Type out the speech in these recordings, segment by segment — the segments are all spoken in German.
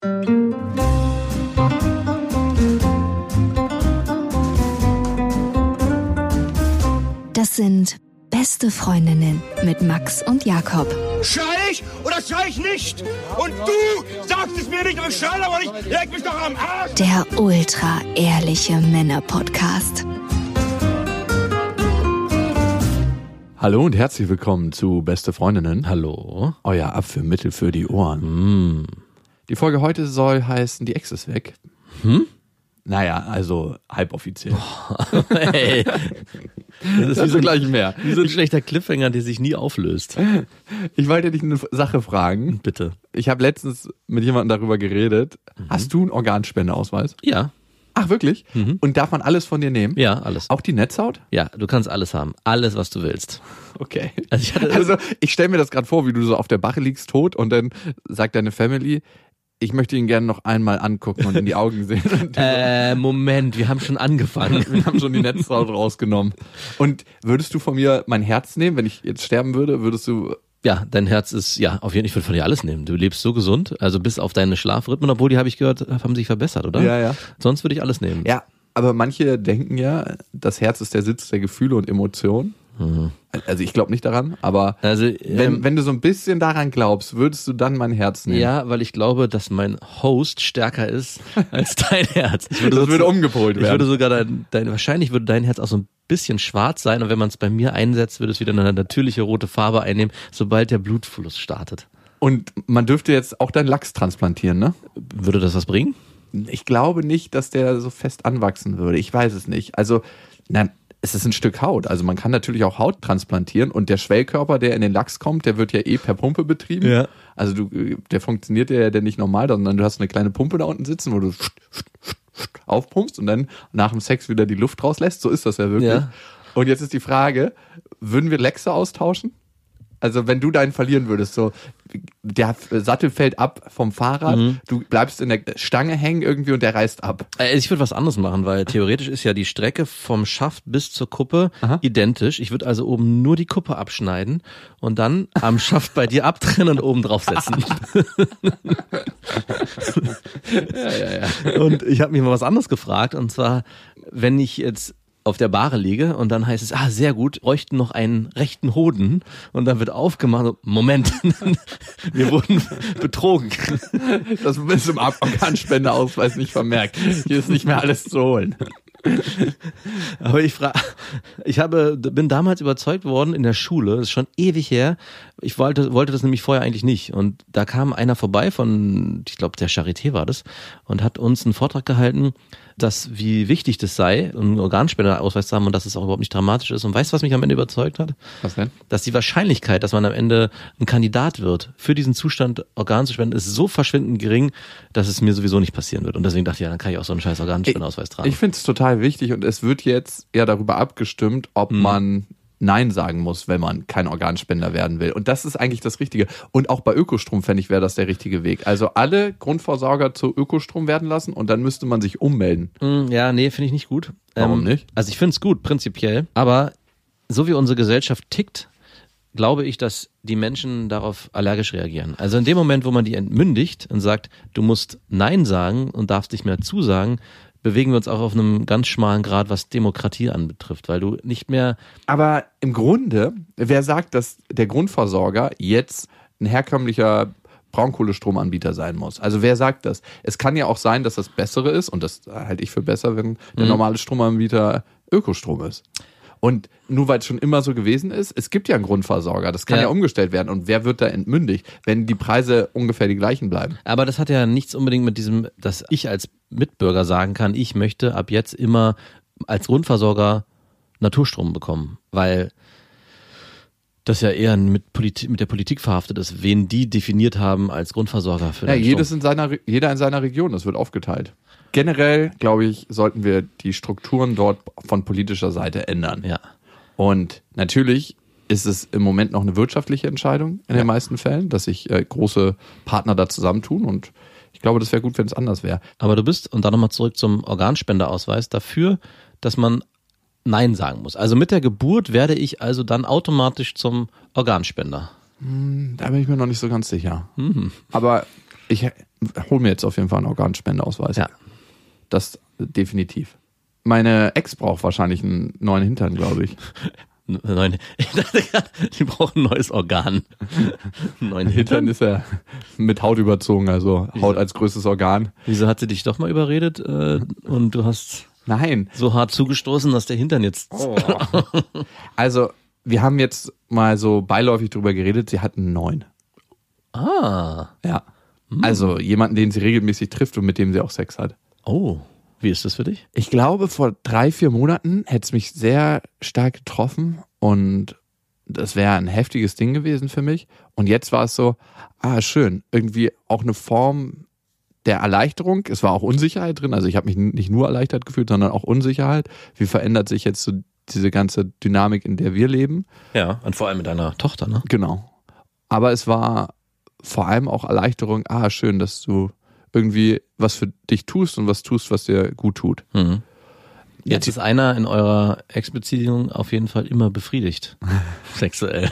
Das sind beste Freundinnen mit Max und Jakob. Schrei ich oder schrei ich nicht? Und du sagst es mir nicht und ich schrei aber nicht. Leg mich doch am Arsch. Der ultra ehrliche Männer-Podcast. Hallo und herzlich willkommen zu Beste Freundinnen. Hallo. Euer Abführmittel für die Ohren. Die Folge heute soll heißen Die Ex ist weg. Hm? Naja, also halboffiziell. Hey. Das ist wie so, gleich mehr. wie so ein schlechter Cliffhanger, der sich nie auflöst. Ich wollte dich eine Sache fragen. Bitte. Ich habe letztens mit jemandem darüber geredet. Hast du einen Organspendeausweis? Ja, Ach, wirklich? Und darf man alles von dir nehmen? ja, alles. Auch die Netzhaut? Ja, du kannst alles haben. Alles, was du willst. Okay. Also ich also ich stelle mir das gerade vor, wie du so auf der Bache liegst, tot, und dann sagt deine Family, ich möchte ihn gerne noch einmal angucken und in die Augen sehen. Äh, Moment, wir haben schon angefangen. Wir haben schon die Netzhaut rausgenommen. Und würdest du von mir mein Herz nehmen, wenn ich jetzt sterben würde? Würdest du. Ja, dein Herz ist, ja, auf jeden Fall, ich würde von dir alles nehmen. Du lebst so gesund, also bis auf deine Schlafrhythmen, obwohl die, habe ich gehört, haben sich verbessert, oder? Ja, ja. Sonst würde ich alles nehmen. Ja, aber manche denken ja, das Herz ist der Sitz der Gefühle und Emotionen. Also ich glaube nicht daran, aber Also, wenn, ähm, wenn du so ein bisschen daran glaubst, würdest du dann mein Herz nehmen? ja, weil ich glaube, dass mein Host stärker ist als dein Herz. Ich Das würde so- umgepolt Ich werden. würde sogar dein, dein, wahrscheinlich würde dein Herz auch so ein bisschen schwarz sein und wenn man es bei mir einsetzt, würde es wieder eine natürliche rote Farbe einnehmen, sobald der Blutfluss startet. Und man dürfte jetzt auch deinen Lachs transplantieren, ne? Würde das was bringen? Ich glaube nicht, dass der so fest anwachsen würde. Ich weiß es nicht. Also, nein, es ist ein Stück Haut. Also man kann natürlich auch Haut transplantieren und der Schwellkörper, der in den Lachs kommt, der wird ja eh per Pumpe betrieben. Ja. Also du, der funktioniert ja der nicht normal, sondern du hast eine kleine Pumpe da unten sitzen, wo du aufpumpst und dann nach dem Sex wieder die Luft rauslässt. So ist das ja wirklich. Ja. Und jetzt ist die Frage, würden wir Lechse austauschen? Also wenn du deinen verlieren würdest, so der Sattel fällt ab vom Fahrrad, Mhm. du bleibst in der Stange hängen irgendwie und der reißt ab. Äh, Ich würde was anderes machen, weil theoretisch ist ja die Strecke vom Schaft bis zur Kuppe Aha. identisch. Ich würde also oben nur die Kuppe abschneiden und dann am Schaft bei dir abtrennen und oben draufsetzen. Und ich habe mich mal was anderes gefragt und zwar, wenn ich jetzt auf der Bahre liege und dann heißt es, ah, sehr gut, bräuchten noch einen rechten Hoden und dann wird aufgemacht, so, Moment, wir wurden betrogen. Das ist im Organspendeausweis nicht vermerkt. Hier ist nicht mehr alles zu holen. Aber ich frage, ich habe, bin damals überzeugt worden in der Schule, das ist schon ewig her. Ich wollte, wollte das nämlich vorher eigentlich nicht. Und da kam einer vorbei von, ich glaube, der Charité war das, und hat uns einen Vortrag gehalten, dass wie wichtig das sei, einen Organspenderausweis zu haben und dass es auch überhaupt nicht dramatisch ist. Und weißt du, was mich am Ende überzeugt hat? Was denn? Dass die Wahrscheinlichkeit, dass man am Ende ein Kandidat wird, für diesen Zustand Organ zu spenden, ist so verschwindend gering, dass es mir sowieso nicht passieren wird. Und deswegen dachte ich, ja, dann kann ich auch so einen scheiß Organspenderausweis tragen. Ich finde es total wichtig und es wird jetzt ja darüber abgestimmt, ob Hm. man Nein sagen muss, wenn man kein Organspender werden will. Und das ist eigentlich das Richtige. Und auch bei Ökostrom fände ich, wäre das der richtige Weg. Also alle Grundversorger zu Ökostrom werden lassen und dann müsste man sich ummelden. Mm, Ja, nee, finde ich nicht gut. Warum nicht? Also ich finde es gut, prinzipiell. Aber so wie unsere Gesellschaft tickt, glaube ich, dass die Menschen darauf allergisch reagieren. Also in dem Moment, wo man die entmündigt und sagt, du musst Nein sagen und darfst nicht mehr zusagen, bewegen wir uns auch auf einem ganz schmalen Grad, was Demokratie anbetrifft, weil du nicht mehr Aber im Grunde, wer sagt, dass der Grundversorger jetzt ein herkömmlicher Braunkohlestromanbieter sein muss? Also wer sagt das? Es kann ja auch sein, dass das Bessere ist und das halte ich für besser, wenn der Mhm. normale Stromanbieter Ökostrom ist. Und nur weil es schon immer so gewesen ist, es gibt ja einen Grundversorger, das kann ja, Ja. umgestellt werden. Und wer wird da entmündigt, wenn die Preise ungefähr die gleichen bleiben? Aber das hat ja nichts unbedingt mit diesem, dass ich als Mitbürger sagen kann, ich möchte ab jetzt immer als Grundversorger Naturstrom bekommen, weil das ja eher mit, Polit mit der Politik verhaftet ist, wen die definiert haben als Grundversorger für Ja, den jedes Strom. in seiner, jeder in seiner Region, das wird aufgeteilt. Generell, glaube ich, sollten wir die Strukturen dort von politischer Seite ändern. Ja. Und natürlich ist es im Moment noch eine wirtschaftliche Entscheidung in den meisten Fällen, dass sich äh, große Partner da zusammentun. Und ich glaube, das wäre gut, wenn es anders wäre. Aber du bist, und dann nochmal zurück zum Organspenderausweis, dafür, dass man Nein sagen muss. Also mit der Geburt werde ich also dann automatisch zum Organspender. Da bin ich mir noch nicht so ganz sicher. Aber ich, hol mir jetzt auf jeden Fall einen Organspendeausweis. Ja. Das definitiv. Meine Ex braucht wahrscheinlich einen neuen Hintern, glaube ich. Nein, ich dachte gerade, die brauchen ein neues Organ. Neuen Hintern Hintern. ist ja mit Haut überzogen, also Haut als größtes Organ. Wieso hat sie dich doch mal überredet äh, und du hast Nein. so hart zugestoßen, dass der Hintern jetzt. Also, wir haben jetzt mal so beiläufig drüber geredet, sie hat einen neuen. Ah. Ja. Also jemanden, den sie regelmäßig trifft und mit dem sie auch Sex hat. Oh. Wie ist das für dich? Ich glaube, vor drei, vier Monaten hätte es mich sehr stark getroffen und das wäre ein heftiges Ding gewesen für mich. Und jetzt war es so, ah, schön, irgendwie auch eine Form der Erleichterung. Es war auch Unsicherheit drin. Also ich habe mich nicht nur erleichtert gefühlt, sondern auch Unsicherheit. Wie verändert sich jetzt so diese ganze Dynamik, in der wir leben? Ja, und vor allem mit deiner Tochter, ne? Genau. Aber es war vor allem auch Erleichterung, ah, schön, dass du irgendwie was für dich tust und was tust, was dir gut tut. Mhm. Jetzt ist einer in eurer Ex-Beziehung auf jeden Fall immer befriedigt. Sexuell.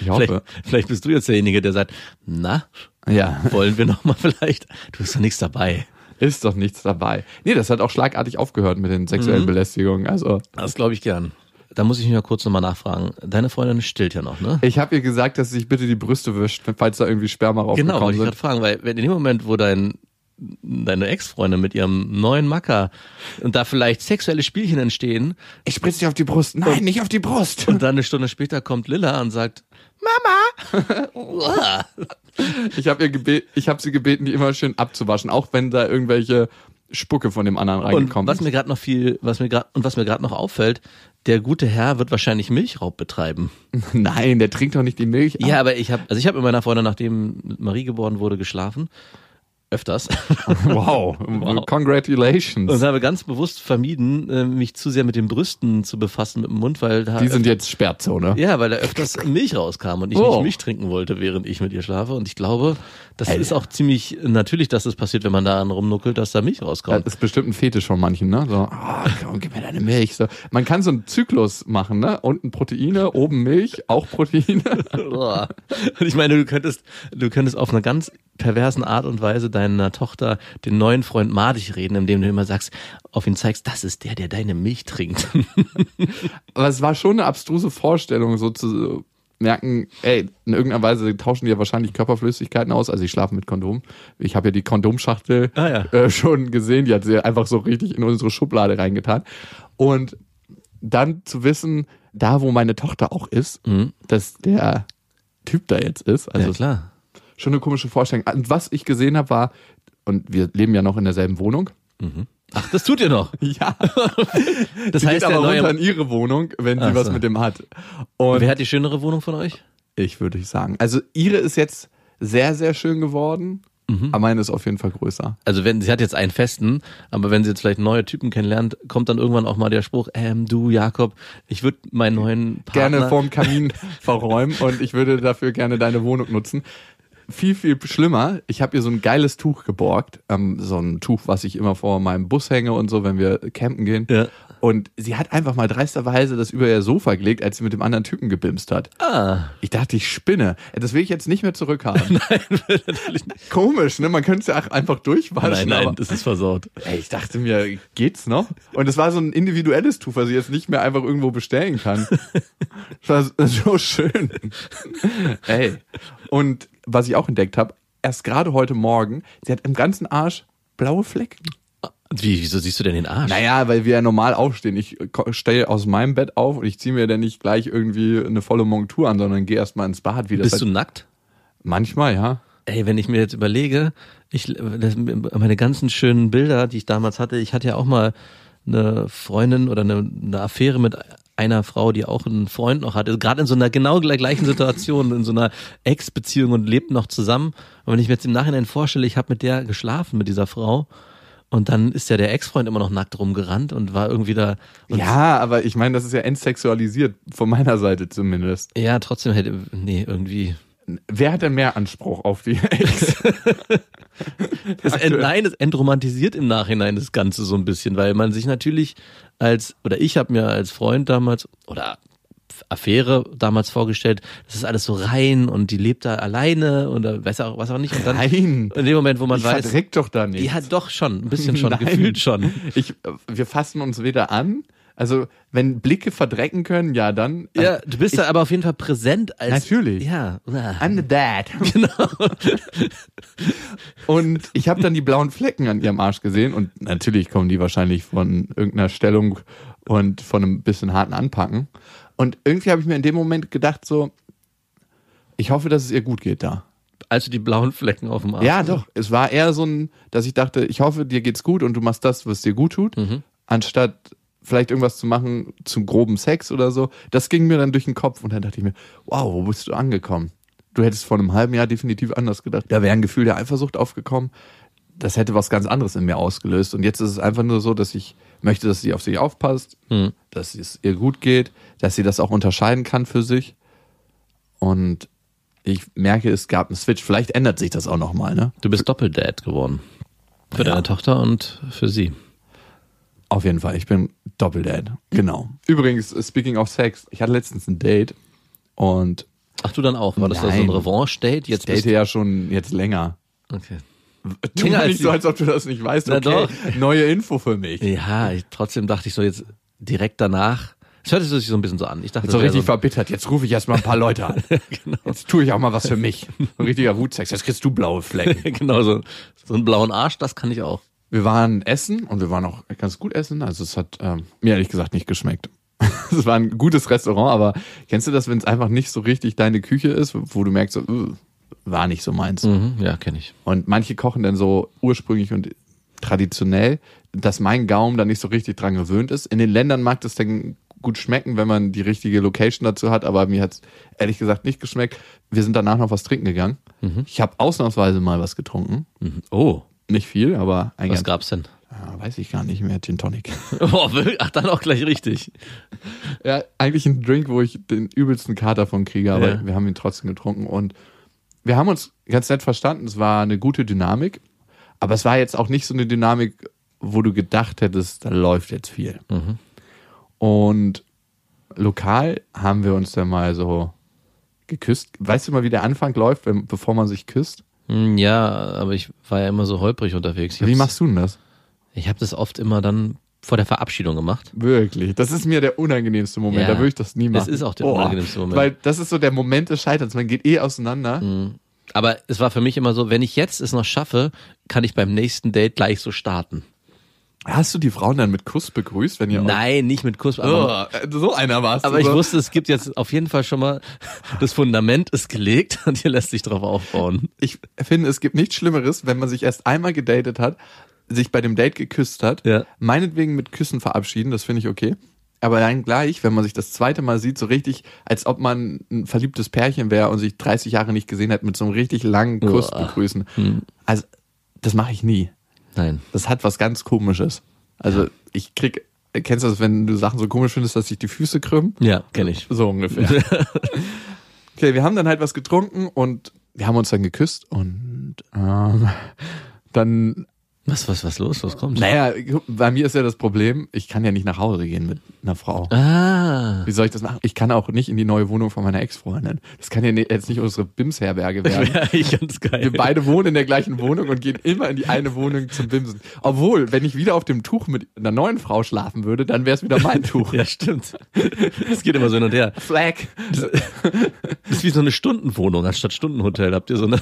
Ich hoffe. Vielleicht, vielleicht bist du jetzt derjenige, der sagt, na, Ja, wollen wir noch mal vielleicht? Du bist doch nichts dabei. ist doch nichts dabei. Nee, das hat auch schlagartig aufgehört mit den sexuellen Mhm. Belästigungen. Also, Das glaube ich gern. Da muss ich mich mal kurz nochmal nachfragen. Deine Freundin stillt ja noch, ne? ich habe ihr gesagt, dass sie sich bitte die Brüste wischt, falls da irgendwie Sperma Genau, rausgekommen wollte ich gerade fragen, weil wenn in dem Moment, wo dein deine Ex-Freundin mit ihrem neuen Macker und da vielleicht sexuelle Spielchen entstehen Ich spritze dich auf die Brust. Nein, nicht auf die Brust. und dann eine Stunde später kommt Lilla und sagt, Mama! Ich habe ihr gebet, ich habe sie gebeten, die immer schön abzuwaschen, auch wenn da irgendwelche Spucke von dem anderen und reingekommen was ist. mir gerade noch viel, was mir gerade und was mir gerade noch auffällt, der gute Herr wird wahrscheinlich Milchraub betreiben. Nein, der trinkt doch nicht die Milch. Ja, aber ich habe, also ich habe mit meiner Freundin, nachdem Marie geboren wurde, geschlafen. Öfters. Wow. Wow. Congratulations. Und habe ganz bewusst vermieden, äh, mich zu sehr mit den Brüsten zu befassen mit dem Mund, weil da Die sind jetzt Sperrzone. ja, weil da öfters Milch rauskam und ich Oh. nicht Milch trinken wollte, während ich mit ihr schlafe. Und ich glaube, das ist auch ziemlich natürlich, dass das passiert, wenn man daran rumnuckelt, dass da Milch Das rauskommt. ist bestimmt ein Fetisch von manchen, ne? So, oh, komm, gib mir deine Milch. So. Man kann so einen Zyklus machen, ne? Unten Proteine, oben Milch, auch Proteine. Und ich meine, du könntest, du könntest auf eine ganz perversen Art und Weise deiner Tochter den neuen Freund madig reden, indem du immer sagst, auf ihn zeigst, das ist der, der deine Milch trinkt. Aber es war schon eine abstruse Vorstellung, so zu merken, ey, in irgendeiner Weise tauschen die ja wahrscheinlich Körperflüssigkeiten aus. Also ich schlafe mit Kondom. Ich habe ja die Kondomschachtel Ah, ja. äh, schon gesehen, die hat sie einfach so richtig in unsere Schublade reingetan. Und dann zu wissen, da wo meine Tochter auch ist, Mhm. dass der Typ da jetzt ist, also ja, klar. Schon eine komische Vorstellung. Und was ich gesehen habe, war, und wir leben ja noch in derselben Wohnung. Ach, das tut ihr noch. Ja. Das Sie heißt, geht aber runter in ihre Wohnung, wenn sie Ach was so. mit dem hat. Und wer hat die schönere Wohnung von euch? ich würde ich sagen. Also ihre ist jetzt sehr, sehr schön geworden, Mhm. aber meine ist auf jeden Fall größer. Also wenn sie hat jetzt einen festen, aber wenn sie jetzt vielleicht neue Typen kennenlernt, kommt dann irgendwann auch mal der Spruch, ähm, du Jakob, ich würde meinen neuen Partner Gerne vorm Kamin verräumen und ich würde dafür gerne deine Wohnung nutzen. Viel, viel schlimmer, ich habe ihr so ein geiles Tuch geborgt. Ähm, so ein Tuch, was ich immer vor meinem Bus hänge und so, wenn wir campen gehen. Ja. Und sie hat einfach mal dreisterweise das über ihr Sofa gelegt, als sie mit dem anderen Typen gebimst hat. Ah, Ich dachte, ich spinne. Das will ich jetzt nicht mehr zurückhaben. Nein, Komisch, ne? Man könnte es ja auch einfach durchwaschen. nein, nein, aber- das ist versaut. Ey, ich dachte mir, geht's noch? Und es war so ein individuelles Tuch, was ich jetzt nicht mehr einfach irgendwo bestellen kann. Das war so schön. Ey. Und was ich auch entdeckt habe, erst gerade heute Morgen, sie hat im ganzen Arsch blaue Flecken. Wie, wieso siehst du denn den Arsch? Naja, weil wir ja normal aufstehen. Ich stehe aus meinem Bett auf und ich ziehe mir dann nicht gleich irgendwie eine volle Montur an, sondern gehe erstmal ins Bad. Wie das Bist du halt, nackt? manchmal, ja. Ey, wenn ich mir jetzt überlege, ich, das, meine ganzen schönen Bilder, die ich damals hatte, ich hatte ja auch mal eine Freundin oder eine, eine Affäre mit einer Frau, die auch einen Freund noch hatte, gerade in so einer genau gleichen Situation, in so einer Ex-Beziehung und lebten noch zusammen. Und wenn ich mir jetzt im Nachhinein vorstelle, ich habe mit der geschlafen, mit dieser Frau, und dann ist ja der Ex-Freund immer noch nackt rumgerannt und war irgendwie da. Und Ja, aber ich meine, das ist ja entsexualisiert, von meiner Seite zumindest. ja, trotzdem hätte, nee, irgendwie. Wer hat denn mehr Anspruch auf die Ex? Es ent, nein, es entromantisiert im Nachhinein das Ganze so ein bisschen, weil man sich natürlich als, oder ich habe mir als Freund damals, oder Affäre damals vorgestellt. Das ist alles so rein und die lebt da alleine oder weiß auch was auch nicht. Und dann Nein. in dem Moment, wo man Ich weiß, doch da nicht. ja doch schon, ein bisschen schon, Nein. gefühlt schon. Ich, wir fassen uns weder an. Also, wenn Blicke verdrecken können, ja, dann. Ja, du bist da aber auf jeden Fall präsent als. Natürlich. Ja. I'm the dad. Genau. Und ich habe dann die blauen Flecken an ihrem Arsch gesehen und natürlich kommen die wahrscheinlich von irgendeiner Stellung und von einem bisschen harten Anpacken. Und irgendwie habe ich mir in dem Moment gedacht so, ich hoffe, dass es ihr gut geht da. Also die blauen Flecken auf dem Arm. Ja, doch. Es war eher so ein, dass ich dachte, ich hoffe, dir geht's gut und du machst das, was dir gut tut, anstatt vielleicht irgendwas zu machen zum groben Sex oder so. Das ging mir dann durch den Kopf und dann dachte ich mir, wow, wo bist du angekommen? Du hättest vor einem halben Jahr definitiv anders gedacht. Da wäre ein Gefühl der Eifersucht aufgekommen. Das hätte was ganz anderes in mir ausgelöst. Und jetzt ist es einfach nur so, dass ich möchte, dass sie auf sich aufpasst, dass es ihr gut geht, dass sie das auch unterscheiden kann für sich. Und ich merke, es gab einen Switch. Vielleicht ändert sich das auch nochmal, ne? Du bist Doppeldad geworden. Für deine Tochter und für sie. Auf jeden Fall, ich bin Doppeldad. Genau. Übrigens, speaking of Sex, ich hatte letztens ein Date und Ach, du dann auch? War das da so ein. Revanche-Date? ich Jetzt date bist ja schon jetzt länger. Okay. Tu Länger nicht so, als ob du das nicht weißt. Na Okay, doch. neue Info für mich. Ja, ich, trotzdem dachte ich so jetzt direkt danach. Es hörte sich so ein bisschen so an. Ich dachte, So richtig verbittert. Jetzt rufe ich erstmal ein paar Leute an. Genau. Jetzt tue ich auch mal was für mich. Ein richtiger Wutsex. Jetzt kriegst du blaue Flecken. genau so, so einen blauen Arsch, das kann ich auch. Wir waren essen und wir waren auch ganz gut essen. Also es hat ähm, mir ehrlich gesagt nicht geschmeckt. Es war ein gutes Restaurant, aber kennst du das, wenn es einfach nicht so richtig deine Küche ist, wo du merkst, so, "Ugh, war nicht so meins. Mhm, ja, kenne ich. Und manche kochen dann so ursprünglich und traditionell, dass mein Gaumen da nicht so richtig dran gewöhnt ist. In den Ländern mag das dann gut schmecken, wenn man die richtige Location dazu hat, aber mir hat's ehrlich gesagt nicht geschmeckt. Wir sind danach noch was trinken gegangen. Ich habe ausnahmsweise mal was getrunken. Mhm. Oh, Nicht viel, aber ein was gab's denn? ja, weiß ich gar nicht mehr, Gin Tonic. Oh? Ach, dann auch gleich richtig. Ja, eigentlich ein Drink, wo ich den übelsten Kater von kriege, aber Ja. wir haben ihn trotzdem getrunken und wir haben uns ganz nett verstanden. Es war eine gute Dynamik, aber es war jetzt auch nicht so eine Dynamik, wo du gedacht hättest, da läuft jetzt viel. Und lokal haben wir uns dann mal so geküsst. Weißt du mal, wie der Anfang läuft, wenn, bevor man sich küsst? Hm, Ja, aber ich war ja immer so holprig unterwegs. Ich Wie machst du denn das? Ich habe das oft immer dann vor der Verabschiedung gemacht. Wirklich. Das ist mir der unangenehmste Moment. Ja. Da würde ich das nie machen. Es ist auch der unangenehmste Moment. Weil das ist so der Moment des Scheiterns. Man geht eh auseinander. Aber es war für mich immer so, wenn ich jetzt es noch schaffe, kann ich beim nächsten Date gleich so starten. Hast du die Frauen dann mit Kuss begrüßt, wenn ihr Nein, nicht mit Kuss. Oh, Aber, äh, so einer warst aber du. ich wusste, es gibt jetzt auf jeden Fall schon mal, das Fundament ist gelegt und hier lässt sich drauf aufbauen. ich finde, es gibt nichts Schlimmeres, wenn man sich erst einmal gedatet hat, sich bei dem Date geküsst hat, Ja. meinetwegen mit Küssen verabschieden, das finde ich okay. Aber dann gleich, wenn man sich das zweite Mal sieht, so richtig, als ob man ein verliebtes Pärchen wäre und sich 30 Jahre nicht gesehen hat, mit so einem richtig langen Kuss Uah. begrüßen. Also, das mache ich nie. Nein. Das hat was ganz Komisches. Also, ich krieg, kennst du das, wenn du Sachen so komisch findest, dass sich die Füße krümmen? Ja, kenne ich. So ungefähr. okay, wir haben dann halt was getrunken und wir haben uns dann geküsst und ähm, dann, Was, was, was los? Was kommt? naja, bei mir ist ja das Problem, ich kann ja nicht nach Hause gehen mit einer Frau. Ah. Wie soll ich das machen? Ich kann auch nicht in die neue Wohnung von meiner Ex-Freundin. Das kann ja jetzt nicht unsere Bims-Herberge werden. Wäre eigentlich ganz geil. Wir beide wohnen in der gleichen Wohnung und gehen immer in die eine Wohnung zum Bimsen. Obwohl, wenn ich wieder auf dem Tuch mit einer neuen Frau schlafen würde, dann wäre es wieder mein Tuch. Ja, stimmt. Es geht immer so hin und her. Flag. Das ist wie so eine Stundenwohnung anstatt Stundenhotel. Habt ihr so eine?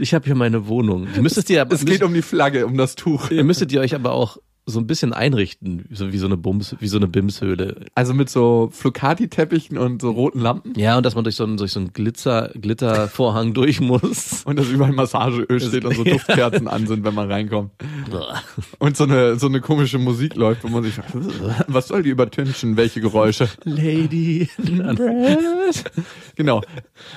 Ich habe hier meine Wohnung. Ihr müsstet ihr, Es geht um die Flagge, um das Tuch. ihr müsstet ihr euch aber auch so ein bisschen einrichten, so wie so eine Bums, wie so eine Bimshöhle. Also mit so Flocati-Teppichen und so roten Lampen. Ja, und dass man durch so einen, durch so einen Glitzer, Glittervorhang durch muss. Und dass überall Massageöl steht und so. Duftkerzen an sind, wenn man reinkommt. Und so eine, so eine komische Musik läuft, wo man sich fragt, was soll die übertünchen, welche Geräusche? Lady. Genau.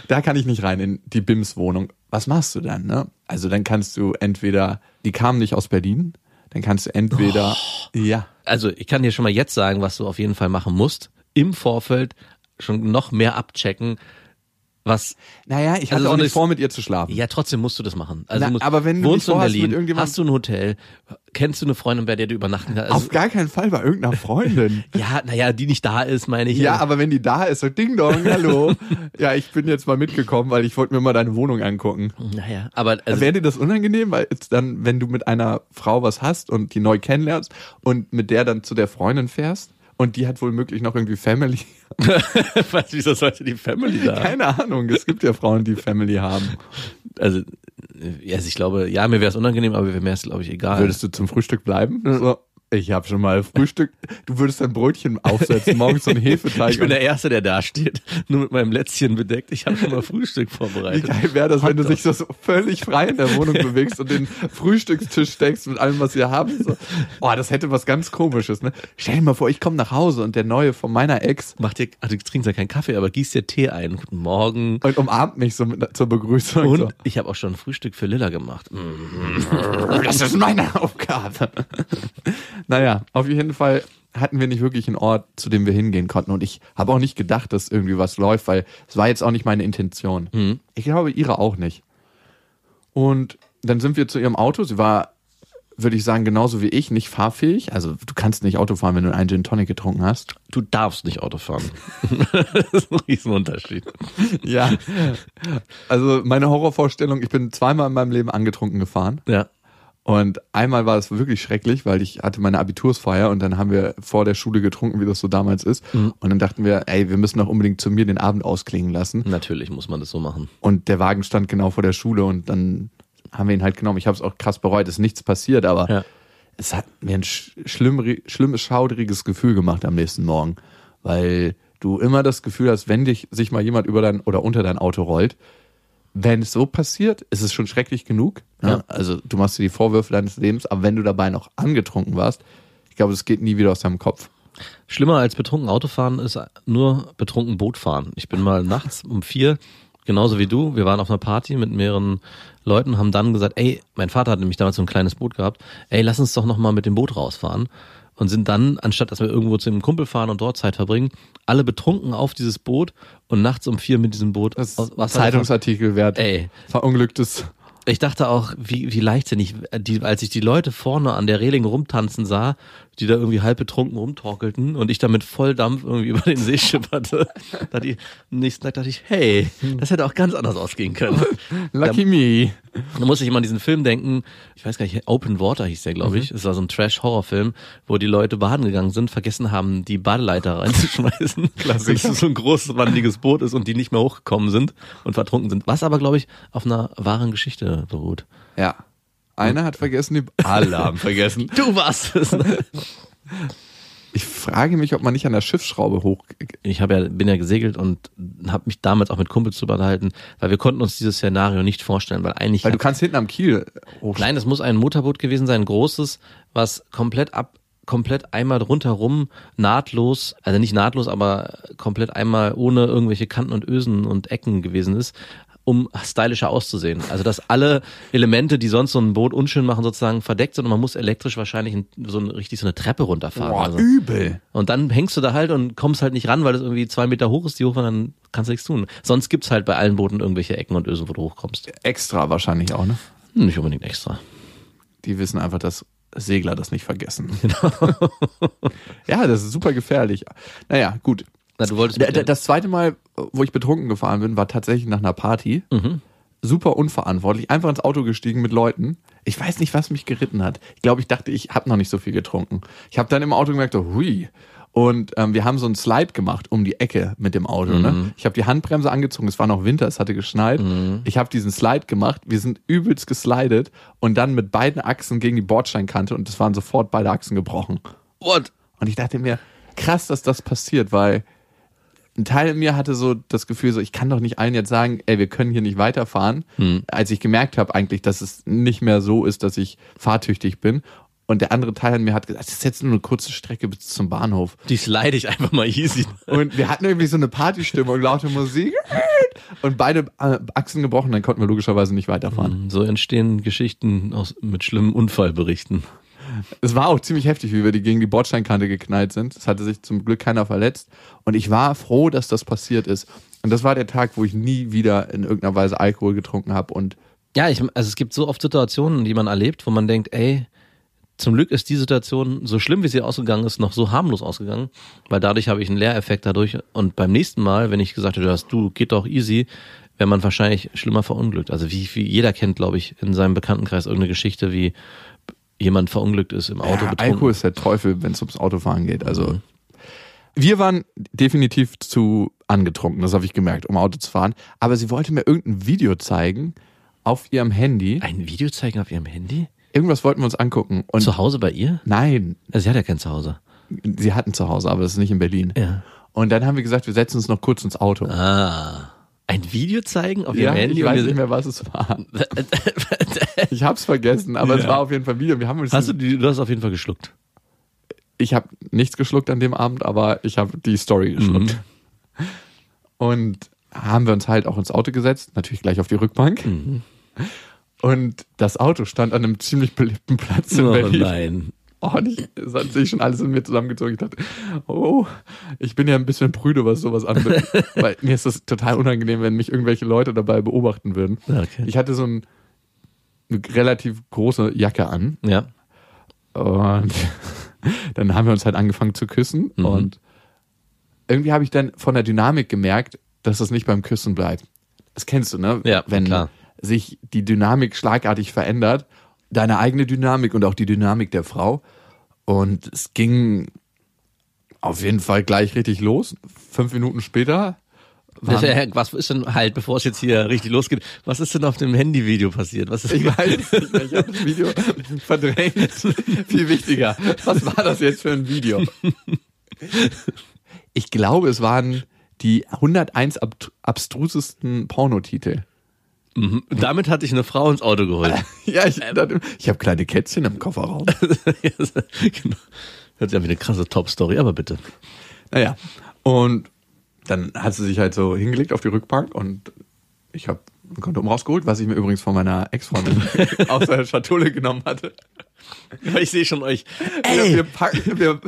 Da kann ich nicht rein in die Bims-Wohnung. Was machst du dann, ne? Also dann kannst du entweder, die kamen nicht aus Berlin, dann kannst du entweder, ja, Also ich kann dir schon mal jetzt sagen, was du auf jeden Fall machen musst. Im Vorfeld schon noch mehr abchecken, was naja, ich hatte Also so auch nicht vor, mit ihr zu schlafen. Ja, trotzdem musst du das machen. Also Na, musst, aber wenn du wohnst in Berlin, hast du ein Hotel, kennst du eine Freundin, bei der du übernachten kannst? Also, Auf gar keinen Fall bei irgendeiner Freundin. ja, naja, die nicht da ist, meine ich. Ja, aber wenn die da ist, so Ding Dong, hallo. ja, ich bin jetzt mal mitgekommen, weil ich wollte mir mal deine Wohnung angucken. Naja, aber also, Wäre dir das unangenehm, weil dann, wenn du mit einer Frau was hast und die neu kennenlernst und mit der dann zu der Freundin fährst und die hat wohl möglich noch irgendwie Family. was, wieso sollte die Family da? Keine Ahnung, es gibt ja Frauen, die Family haben. Also, äh, also ich glaube, ja, mir wäre es unangenehm, aber mir wäre es, glaube ich, egal. Würdest du zum Frühstück bleiben? So, ich habe schon mal Frühstück. Du würdest ein Brötchen aufsetzen, morgens so ein Hefeteig. ich bin der Erste, der da steht, nur mit meinem Lätzchen bedeckt. Ich habe schon mal Frühstück Wie vorbereitet. geil wäre das, wenn du dich so völlig frei in der Wohnung bewegst und den Frühstückstisch deckst mit allem, was wir haben. So. Oh, das hätte was ganz komisches, ne? Stell dir mal vor, ich komme nach Hause und der Neue von meiner Ex Mach dir, also du trinkst ja keinen Kaffee, aber gießt dir Tee ein. Guten Morgen. und umarmt mich so mit, zur Begrüßung. Und so. ich habe auch schon Frühstück für Lilla gemacht. Das ist meine Aufgabe. Naja, auf jeden Fall hatten wir nicht wirklich einen Ort, zu dem wir hingehen konnten. Und ich habe auch nicht gedacht, dass irgendwie was läuft, weil es war jetzt auch nicht meine Intention. Ich glaube, ihre auch nicht. Und dann sind wir zu ihrem Auto. Sie war, würde ich sagen, genauso wie ich, nicht fahrfähig. Also du kannst nicht Auto fahren, wenn du einen Gin Tonic getrunken hast. Du darfst nicht Auto fahren. das ist ein Riesenunterschied. Ja. Also meine Horrorvorstellung, ich bin zweimal in meinem Leben angetrunken gefahren. Ja. Und einmal war es wirklich schrecklich, weil ich hatte meine Abitursfeier und dann haben wir vor der Schule getrunken, wie das so damals ist. Und dann dachten wir, ey, wir müssen doch unbedingt zu mir den Abend ausklingen lassen. Natürlich muss man das so machen. Und der Wagen stand genau vor der Schule und dann haben wir ihn halt genommen. Ich habe es auch krass bereut, es ist nichts passiert, aber Ja. es hat mir ein sch schlimm, schlimmes, schaudriges Gefühl gemacht am nächsten Morgen, weil du immer das Gefühl hast, wenn dich sich mal jemand über dein oder unter dein Auto rollt, wenn es so passiert, ist es schon schrecklich genug. Ne? Ja. Also du machst dir die Vorwürfe deines Lebens, aber wenn du dabei noch angetrunken warst, ich glaube, es geht nie wieder aus deinem Kopf. Schlimmer als betrunken Autofahren ist nur betrunken Bootfahren. Ich bin mal nachts um vier, genauso wie du, wir waren auf einer Party mit mehreren Leuten, haben dann gesagt, ey, mein Vater hat nämlich damals so ein kleines Boot gehabt, ey, lass uns doch nochmal mit dem Boot rausfahren. Und sind dann, anstatt dass wir irgendwo zu einem Kumpel fahren und dort Zeit verbringen, alle betrunken auf dieses Boot und nachts um vier mit diesem Boot Das aus Wasser Zeitungsartikel wert. Ey. Verunglücktes. Ich dachte auch, wie, wie leichtsinnig, die, als ich die Leute vorne an der Reling rumtanzen sah, die da irgendwie halb betrunken rumtorkelten und ich da mit Volldampf irgendwie über den See schipperte, da die, am nächsten Tag dachte ich, hey, das hätte auch ganz anders ausgehen können. Lucky me. Da muss ich immer an diesen Film denken, ich weiß gar nicht, Open Water hieß der, glaube ich. Es war so ein Trash-Horror-Film, wo die Leute baden gegangen sind, vergessen haben, die Badeleiter reinzuschmeißen. Klassisch. Dass es so ein großes, wandiges Boot ist und die nicht mehr hochgekommen sind und vertrunken sind. Was aber, glaube ich, auf einer wahren Geschichte beruht. Ja. Einer hat vergessen, die alle haben vergessen. Du warst es. ne? Ich frage mich, ob man nicht an der Schiffsschraube hoch. Ich habe ja, bin ja gesegelt und habe mich damals auch mit Kumpels drüber unterhalten, weil wir konnten uns dieses Szenario nicht vorstellen, weil eigentlich Weil du kannst hinten am Kiel hoch. Nein, es muss ein Motorboot gewesen sein, ein großes, was komplett ab, komplett einmal rundherum nahtlos, also nicht nahtlos, aber komplett einmal ohne irgendwelche Kanten und Ösen und Ecken gewesen ist, um stylischer auszusehen. Also dass alle Elemente, die sonst so ein Boot unschön machen, sozusagen verdeckt sind und man muss elektrisch wahrscheinlich in- so ein, richtig so eine Treppe runterfahren. Boah, also. übel. Und dann hängst du da halt und kommst halt nicht ran, weil das irgendwie zwei Meter hoch ist, die hoch, und dann kannst du nichts tun. Sonst gibt's halt bei allen Booten irgendwelche Ecken und Ösen, wo du hochkommst. Extra wahrscheinlich auch, ne? Nicht unbedingt extra. Die wissen einfach, dass Segler das nicht vergessen. ja, das ist super gefährlich. Naja, gut. Na, du wolltest D- mit d- der- Das zweite Mal, wo ich betrunken gefahren bin, war tatsächlich nach einer Party. Super unverantwortlich. Einfach ins Auto gestiegen mit Leuten. Ich weiß nicht, was mich geritten hat. Ich glaube, ich dachte, ich habe noch nicht so viel getrunken. Ich habe dann im Auto gemerkt, so, hui. Und ähm, wir haben so einen Slide gemacht um die Ecke mit dem Auto. Ne? Ich habe die Handbremse angezogen. Es war noch Winter, es hatte geschneit. Ich habe diesen Slide gemacht. Wir sind übelst geslidet und dann mit beiden Achsen gegen die Bordsteinkante und es waren sofort beide Achsen gebrochen. What? Und ich dachte mir, krass, dass das passiert, weil ein Teil in mir hatte so das Gefühl, so ich kann doch nicht allen jetzt sagen, ey, wir können hier nicht weiterfahren, als ich gemerkt habe eigentlich, dass es nicht mehr so ist, dass ich fahrtüchtig bin. Und der andere Teil in mir hat gesagt, das ist jetzt nur eine kurze Strecke bis zum Bahnhof. Die slide ich einfach mal easy. Und wir hatten irgendwie so eine Partystimmung, laute Musik und beide äh, Achsen gebrochen, dann konnten wir logischerweise nicht weiterfahren. So entstehen Geschichten aus, mit schlimmen Unfallberichten. Es war auch ziemlich heftig, wie wir die gegen die Bordsteinkante geknallt sind. Es hatte sich zum Glück keiner verletzt. Und ich war froh, dass das passiert ist. Und das war der Tag, wo ich nie wieder in irgendeiner Weise Alkohol getrunken habe. Und Ja, ich, also es gibt so oft Situationen, die man erlebt, wo man denkt, ey, zum Glück ist die Situation, so schlimm wie sie ausgegangen ist, noch so harmlos ausgegangen, weil dadurch habe ich einen Lehreffekt dadurch. Und beim nächsten Mal, wenn ich gesagt hätte, du, geht doch easy, wäre man wahrscheinlich schlimmer verunglückt. Also wie, wie jeder kennt, glaube ich, in seinem Bekanntenkreis irgendeine Geschichte, wie jemand verunglückt ist im Auto ja, betrunken. Alkohol ist der Teufel, wenn es ums Autofahren geht. Also wir waren definitiv zu angetrunken, das habe ich gemerkt, um Auto zu fahren. Aber sie wollte mir irgendein Video zeigen auf ihrem Handy. Ein Video zeigen auf ihrem Handy? Irgendwas wollten wir uns angucken. Und Zu Hause bei ihr? nein, Also sie hat ja kein Zuhause. sie hatten zu Hause, aber das ist nicht in Berlin. Ja. Und dann haben wir gesagt, wir setzen uns noch kurz ins Auto. Ah. Ein Video zeigen auf Ja, ihrem Handy? ich weiß nicht mehr, was es war. Ich hab's vergessen, aber es Ja. war auf jeden Fall ein Video. Wir haben uns Hast du, die, du hast auf jeden Fall geschluckt. ich habe nichts geschluckt an dem Abend, aber ich habe die Story geschluckt. Und haben wir uns halt auch ins Auto gesetzt, natürlich gleich auf die Rückbank. Und das Auto stand an einem ziemlich belebten Platz in Oh Berlin. nein. Oh, und ich, es hat sich schon alles in mir zusammengezogen. Ich dachte, oh, ich bin ja ein bisschen prüde, was sowas anbelangt. Weil mir ist das total unangenehm, wenn mich irgendwelche Leute dabei beobachten würden. Okay. Ich hatte so ein, eine relativ große Jacke an Ja. und dann haben wir uns halt angefangen zu küssen Mhm. und irgendwie habe ich dann von der Dynamik gemerkt, dass das nicht beim Küssen bleibt. Das kennst du, ne? Ja, Wenn klar. sich die Dynamik schlagartig verändert, deine eigene Dynamik und auch die Dynamik der Frau. Und es ging auf jeden Fall gleich richtig los. Fünf Minuten später was ist denn halt, bevor es jetzt hier richtig losgeht, was ist denn auf dem Handyvideo passiert? Was ist ich weiß nicht ich habe das Video verdrängt. Viel wichtiger. Was war das jetzt für ein Video? Ich glaube, es waren die 101 ab abstrusesten Pornotitel. Mhm. Damit hatte ich eine Frau ins Auto geholt. Ja, ich, ich habe kleine Kätzchen im Kofferraum. genau. Hört sich an wie eine krasse Top-Story, aber bitte. Naja, und dann hat sie sich halt so hingelegt auf die Rückbank und ich habe ein Kondom rausgeholt, was ich mir übrigens von meiner Ex-Freundin aus der Schatulle genommen hatte. Ich sehe schon euch. Ey, wir packen, wir,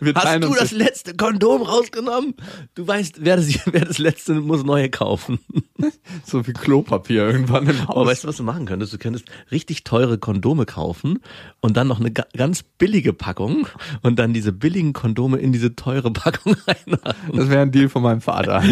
wir hast du das letzte Kondom rausgenommen? Du weißt, wer das, wer das letzte muss neue kaufen. so viel Klopapier irgendwann im Aber Haus. weißt du, was du machen könntest? Du könntest richtig teure Kondome kaufen und dann noch eine ga ganz billige Packung und dann diese billigen Kondome in diese teure Packung reinmachen. Das wäre ein Deal von meinem Vater.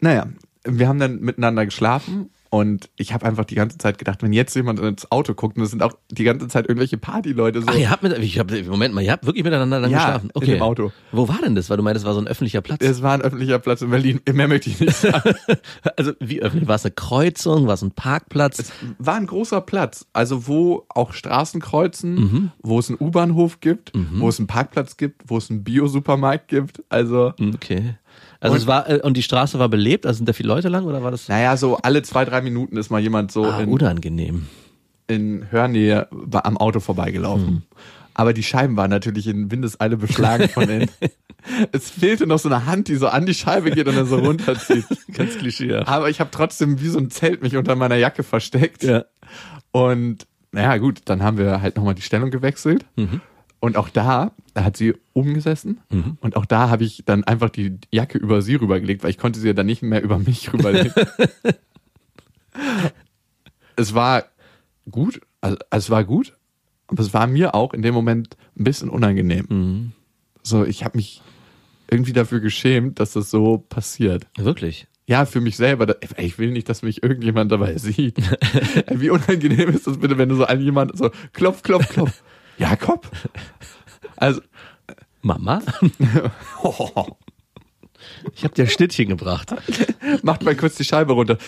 naja, wir haben dann miteinander geschlafen und ich habe einfach die ganze Zeit gedacht, wenn jetzt jemand ins Auto guckt, und es sind auch die ganze Zeit irgendwelche Partyleute so. Ach, ihr habt mit, ich hab, Moment mal, ihr habt wirklich miteinander dann Ja, geschlafen? in dem Auto. Wo war denn das? Weil du meinst, es war so ein öffentlicher Platz. Es war ein öffentlicher Platz in Berlin. Mehr möchte ich nicht sagen. Also, wie öffentlich? War es eine Kreuzung? War es ein Parkplatz? War ein großer Platz. Also, wo auch Straßen kreuzen, Mhm. wo es einen U-Bahnhof gibt, wo es einen Parkplatz gibt, wo es einen Bio-Supermarkt gibt. Also, Okay. Also Und- es war, äh, und die Straße war belebt? Also sind da viele Leute lang oder war das naja, so alle zwei, drei Minuten ist mal jemand so ah, in, unangenehm? in Hörnähe war am Auto vorbeigelaufen. Mhm. Aber die Scheiben waren natürlich in Windeseile beschlagen von innen. es fehlte noch so eine Hand, die so an die Scheibe geht und dann so runterzieht. Ganz klischee. Aber ich habe trotzdem wie so ein Zelt mich unter meiner Jacke versteckt. Ja. Und naja, gut, dann haben wir halt nochmal die Stellung gewechselt. Mhm. Und auch da, da hat sie oben gesessen. Und auch da habe ich dann einfach die Jacke über sie rübergelegt, weil ich konnte sie ja dann nicht mehr über mich rüberlegen. es war gut, also, also es war gut, aber es war mir auch in dem Moment ein bisschen unangenehm. Mhm. So, ich habe mich irgendwie dafür geschämt, dass das so passiert. Wirklich? Ja, für mich selber. Ich will nicht, dass mich irgendjemand dabei sieht. Wie unangenehm ist das bitte, wenn du so an jemand so klopf, klopf, klopf. Jakob? Also, Mama? Ich habe dir ein Schnittchen gebracht. macht mal kurz die Scheibe runter.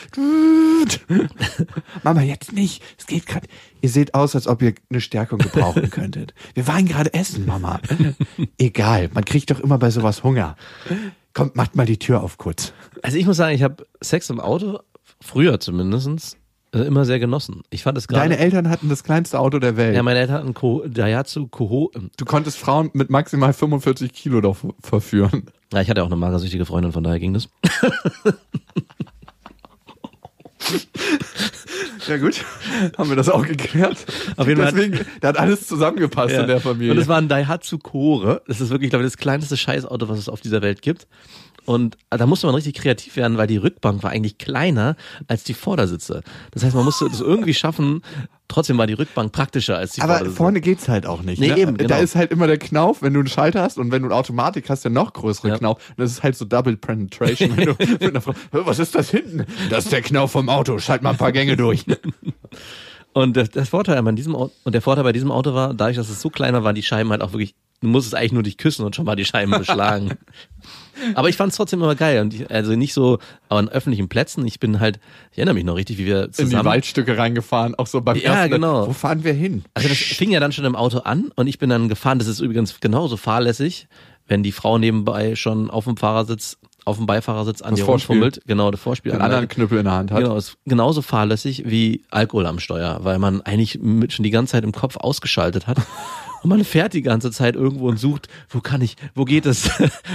Mama, jetzt nicht. Es geht gerade. Ihr seht aus, als ob ihr eine Stärkung gebrauchen könntet. Wir waren gerade essen, Mama. Egal, man kriegt doch immer bei sowas Hunger. Kommt, macht mal die Tür auf kurz. Also ich muss sagen, ich habe Sex im Auto, früher zumindest, äh, immer sehr genossen. Ich fand es gerade... Deine Eltern hatten das kleinste Auto der Welt. Ja, meine Eltern hatten Ko Daihatsu Koho. ähm, du konntest Frauen mit maximal 45 Kilo doch verführen. Ja, ich hatte auch eine magersüchtige Freundin, von daher ging das. Ja gut, haben wir das auch geklärt. Auf jeden Fall- Deswegen, da hat alles zusammengepasst in der Familie. Und es war ein Daihatsu Core. Das ist wirklich, glaube ich, das kleinste Scheißauto, was es auf dieser Welt gibt. Und da musste man richtig kreativ werden, weil die Rückbank war eigentlich kleiner als die Vordersitze. Das heißt, man musste es irgendwie schaffen, trotzdem war die Rückbank praktischer als die Aber Vordersitze. vorne geht's halt auch nicht. Nee, ne? eben, genau. Da ist halt immer der Knauf, wenn du einen Schalter hast und wenn du eine Automatik hast, der noch größere Ja. Knauf. Und das ist halt so Double Penetration. wenn du mit einer Frau, "Hä, was ist das hinten? Das ist der Knauf vom Auto. Schalt mal ein paar Gänge durch. Und das, das Vorteil bei diesem Auto, und der Vorteil bei diesem Auto war, dadurch, dass es so kleiner war, die Scheiben halt auch wirklich, du musstest eigentlich nur dich küssen und schon mal die Scheiben beschlagen. Aber ich fand es trotzdem immer geil. Und ich, also nicht so an öffentlichen Plätzen. Ich bin halt, ich erinnere mich noch richtig, wie wir In die zusammen. Waldstücke reingefahren, auch so beim Ja, ersten. genau. Wo fahren wir hin? Also das fing ja dann schon im Auto an und ich bin dann gefahren. Das ist übrigens genauso fahrlässig, wenn die Frau nebenbei schon auf dem Fahrersitz, auf dem Beifahrersitz an Das dir rumfummelt. Genau, das Vorspiel. Den anderen Knüppel in der Hand hat. Genau, ist genauso fahrlässig wie Alkohol am Steuer, weil man eigentlich mit, schon die ganze Zeit im Kopf ausgeschaltet hat. Und man fährt die ganze Zeit irgendwo und sucht, wo kann ich, wo geht es?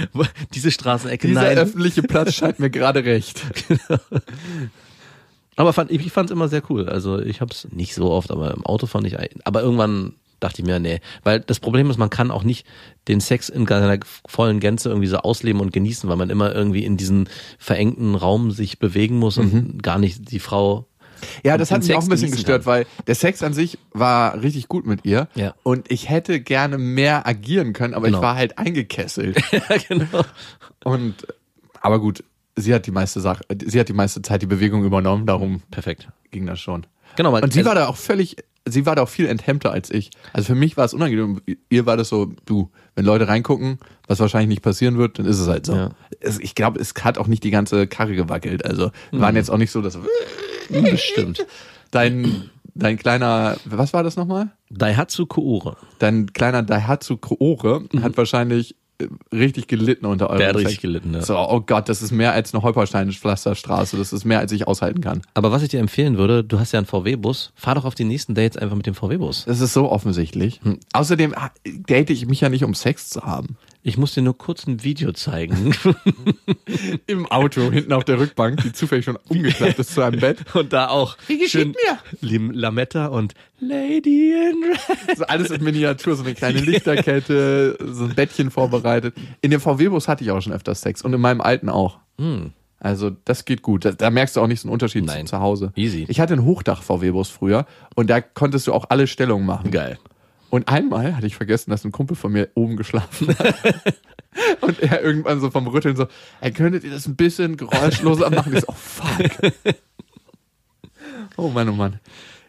Diese Straßenecke, Dieser nein. öffentliche Platz scheint mir gerade recht. Aber fand, ich, ich fand es immer sehr cool. Also ich habe es nicht so oft, aber im Auto fand ich, aber irgendwann dachte ich mir, nee, weil das Problem ist, man kann auch nicht den Sex in seiner vollen Gänze irgendwie so ausleben und genießen, weil man immer irgendwie in diesen verengten Raum sich bewegen muss und gar nicht die Frau Ja, das hat mich auch Sex ein bisschen gestört, kann. weil der Sex an sich war richtig gut mit ihr. Ja. Und ich hätte gerne mehr agieren können, aber Genau. ich war halt eingekesselt. ja, genau. Und aber gut, sie hat die meiste Sache, sie hat die meiste Zeit die Bewegung übernommen, darum Perfekt. ging das schon. Genau, weil- Und sie also- war da auch völlig, sie war da auch viel enthemmter als ich. Also für mich war es unangenehm. Ihr war das so, du, wenn Leute reingucken, was wahrscheinlich nicht passieren wird, dann ist es halt so. Ja. Es, ich glaube, es hat auch nicht die ganze Karre gewackelt. Also wir Mhm. waren jetzt auch nicht so, dass Bestimmt. dein dein kleiner, was war das nochmal? Daihatsu Koore. Dein kleiner Daihatsu Koore hat wahrscheinlich richtig gelitten unter eurem. Der hat richtig gelitten, ja. So, oh Gott, das ist mehr als eine Holperstein-Pflasterstraße. Das ist mehr, als ich aushalten kann. Aber was ich dir empfehlen würde, du hast ja einen VW-Bus, fahr doch auf die nächsten Dates einfach mit dem VW-Bus. Das ist so offensichtlich. Hm. Außerdem date ich mich ja nicht, um Sex zu haben. Ich muss dir nur kurz ein Video zeigen. Im Auto, hinten auf der Rückbank, die zufällig schon umgeklappt ist zu einem Bett. Und da auch Wie geschieht mir? Lim Lametta und Lady in Red. So alles in Miniatur, so eine kleine Lichterkette, so ein Bettchen vorbereitet. In dem VW-Bus hatte ich auch schon öfters Sex und in meinem alten auch. Also das geht gut. Da, da merkst du auch nicht so einen Unterschied Hm. Nein. zu, zu Hause. Easy. Ich hatte einen Hochdach-VW-Bus früher und da konntest du auch alle Stellungen machen. Geil. Und einmal hatte ich vergessen, dass ein Kumpel von mir oben geschlafen hat. Und er irgendwann so vom Rütteln so, ey, könntet ihr das ein bisschen geräuschloser machen? Ich so, oh fuck. Oh Mann, oh Mann.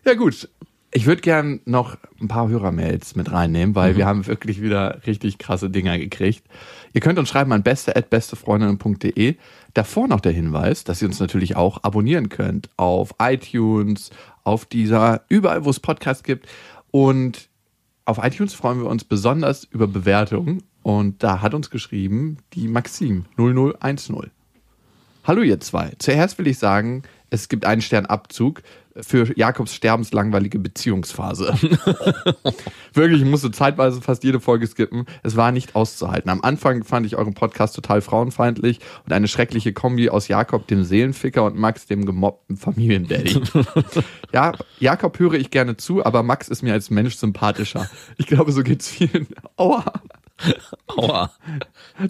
Ja gut, ich würde gern noch ein paar Hörermails mit reinnehmen, weil wir haben wirklich wieder richtig krasse Dinger gekriegt. Ihr könnt uns schreiben an beste.bestefreundinnen.de. Davor noch der Hinweis, dass ihr uns natürlich auch abonnieren könnt auf iTunes, auf dieser, überall wo es Podcasts gibt. Und auf iTunes freuen wir uns besonders über Bewertungen. Und da hat uns geschrieben die Maxim 0010. Hallo ihr zwei. Zuerst will ich sagen, es gibt einen Sternabzug für Jakobs sterbenslangweilige Beziehungsphase. Wirklich, ich musste zeitweise fast jede Folge skippen. Es war nicht auszuhalten. Am Anfang fand ich euren Podcast total frauenfeindlich und eine schreckliche Kombi aus Jakob, dem Seelenficker, und Max, dem gemobbten Familiendaddy. ja, Jakob höre ich gerne zu, aber Max ist mir als Mensch sympathischer. Ich glaube, so geht's vielen. Aua. Aua.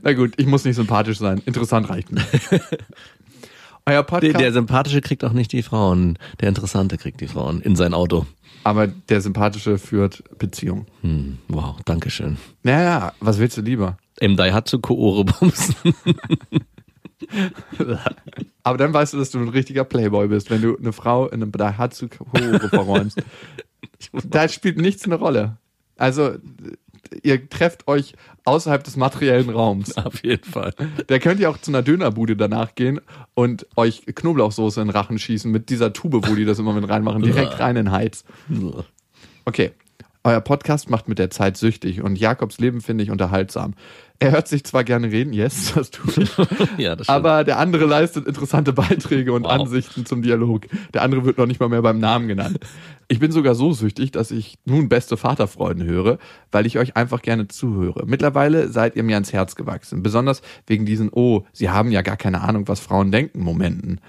Na gut, ich muss nicht sympathisch sein. Interessant reicht mir. Euer Der, Podcast. der Sympathische kriegt auch nicht die Frauen. Der Interessante kriegt die Frauen in sein Auto. aber der Sympathische führt Beziehung. Hm, wow, Dankeschön. Naja, was willst du lieber? Im Daihatsu Koore bumsen. Aber dann weißt du, dass du ein richtiger Playboy bist, wenn du eine Frau in einem Daihatsu Koore verräumst. da spielt nichts eine Rolle. Also, ihr trefft euch außerhalb des materiellen Raums. Auf jeden Fall. Da könnt ihr auch zu einer Dönerbude danach gehen und euch Knoblauchsoße in den Rachen schießen mit dieser Tube, wo die das immer mit reinmachen, direkt rein in Hals. Okay. Euer Podcast macht mit der Zeit süchtig und Jakobs Leben finde ich unterhaltsam. Er hört sich zwar gerne reden, yes, das tue ich, Ja, das stimmt. aber der andere leistet interessante Beiträge und Wow. Ansichten zum Dialog. Der andere wird noch nicht mal mehr beim Namen genannt. Ich bin sogar so süchtig, dass ich nun beste Vaterfreunde höre, weil ich euch einfach gerne zuhöre. Mittlerweile seid ihr mir ans Herz gewachsen, besonders wegen diesen, oh, sie haben ja gar keine Ahnung, was Frauen denken, Momenten.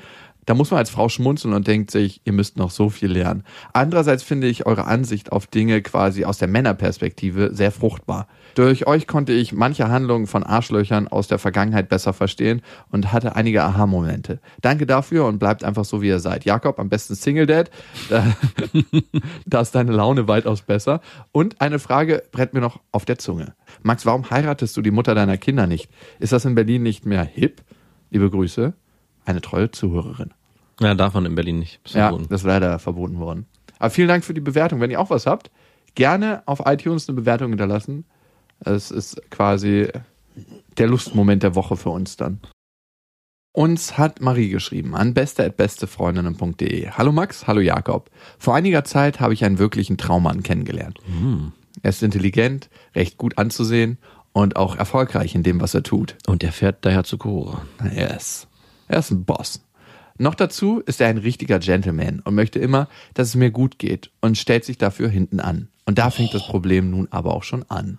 Da muss man als Frau schmunzeln und denkt sich, ihr müsst noch so viel lernen. Andererseits finde ich eure Ansicht auf Dinge quasi aus der Männerperspektive sehr fruchtbar. Durch euch konnte ich manche Handlungen von Arschlöchern aus der Vergangenheit besser verstehen und hatte einige Aha-Momente. Danke dafür und bleibt einfach so, wie ihr seid. Jakob, am besten Single Dad. Da, da ist deine Laune weitaus besser. Und eine Frage brennt mir noch auf der Zunge. Max, warum heiratest du die Mutter deiner Kinder nicht? Ist das in Berlin nicht mehr hip? Liebe Grüße, eine treue Zuhörerin. Ja, man in Berlin nicht. Ist Ja, das ist leider verboten worden. Aber vielen Dank für die Bewertung. Wenn ihr auch was habt, gerne auf iTunes eine Bewertung hinterlassen. Es ist quasi der Lustmoment der Woche für uns dann. Uns hat Marie geschrieben an beste.bestefreundinnen.de. Hallo Max, hallo Jakob. Vor einiger Zeit habe ich einen wirklichen Traummann kennengelernt. Er ist intelligent, recht gut anzusehen und auch erfolgreich in dem, was er tut. Und der fährt daher zu Cora. Yes. Er ist ein Boss. Noch dazu ist er ein richtiger Gentleman und möchte immer, dass es mir gut geht und stellt sich dafür hinten an. Und da fängt das Problem nun aber auch schon an.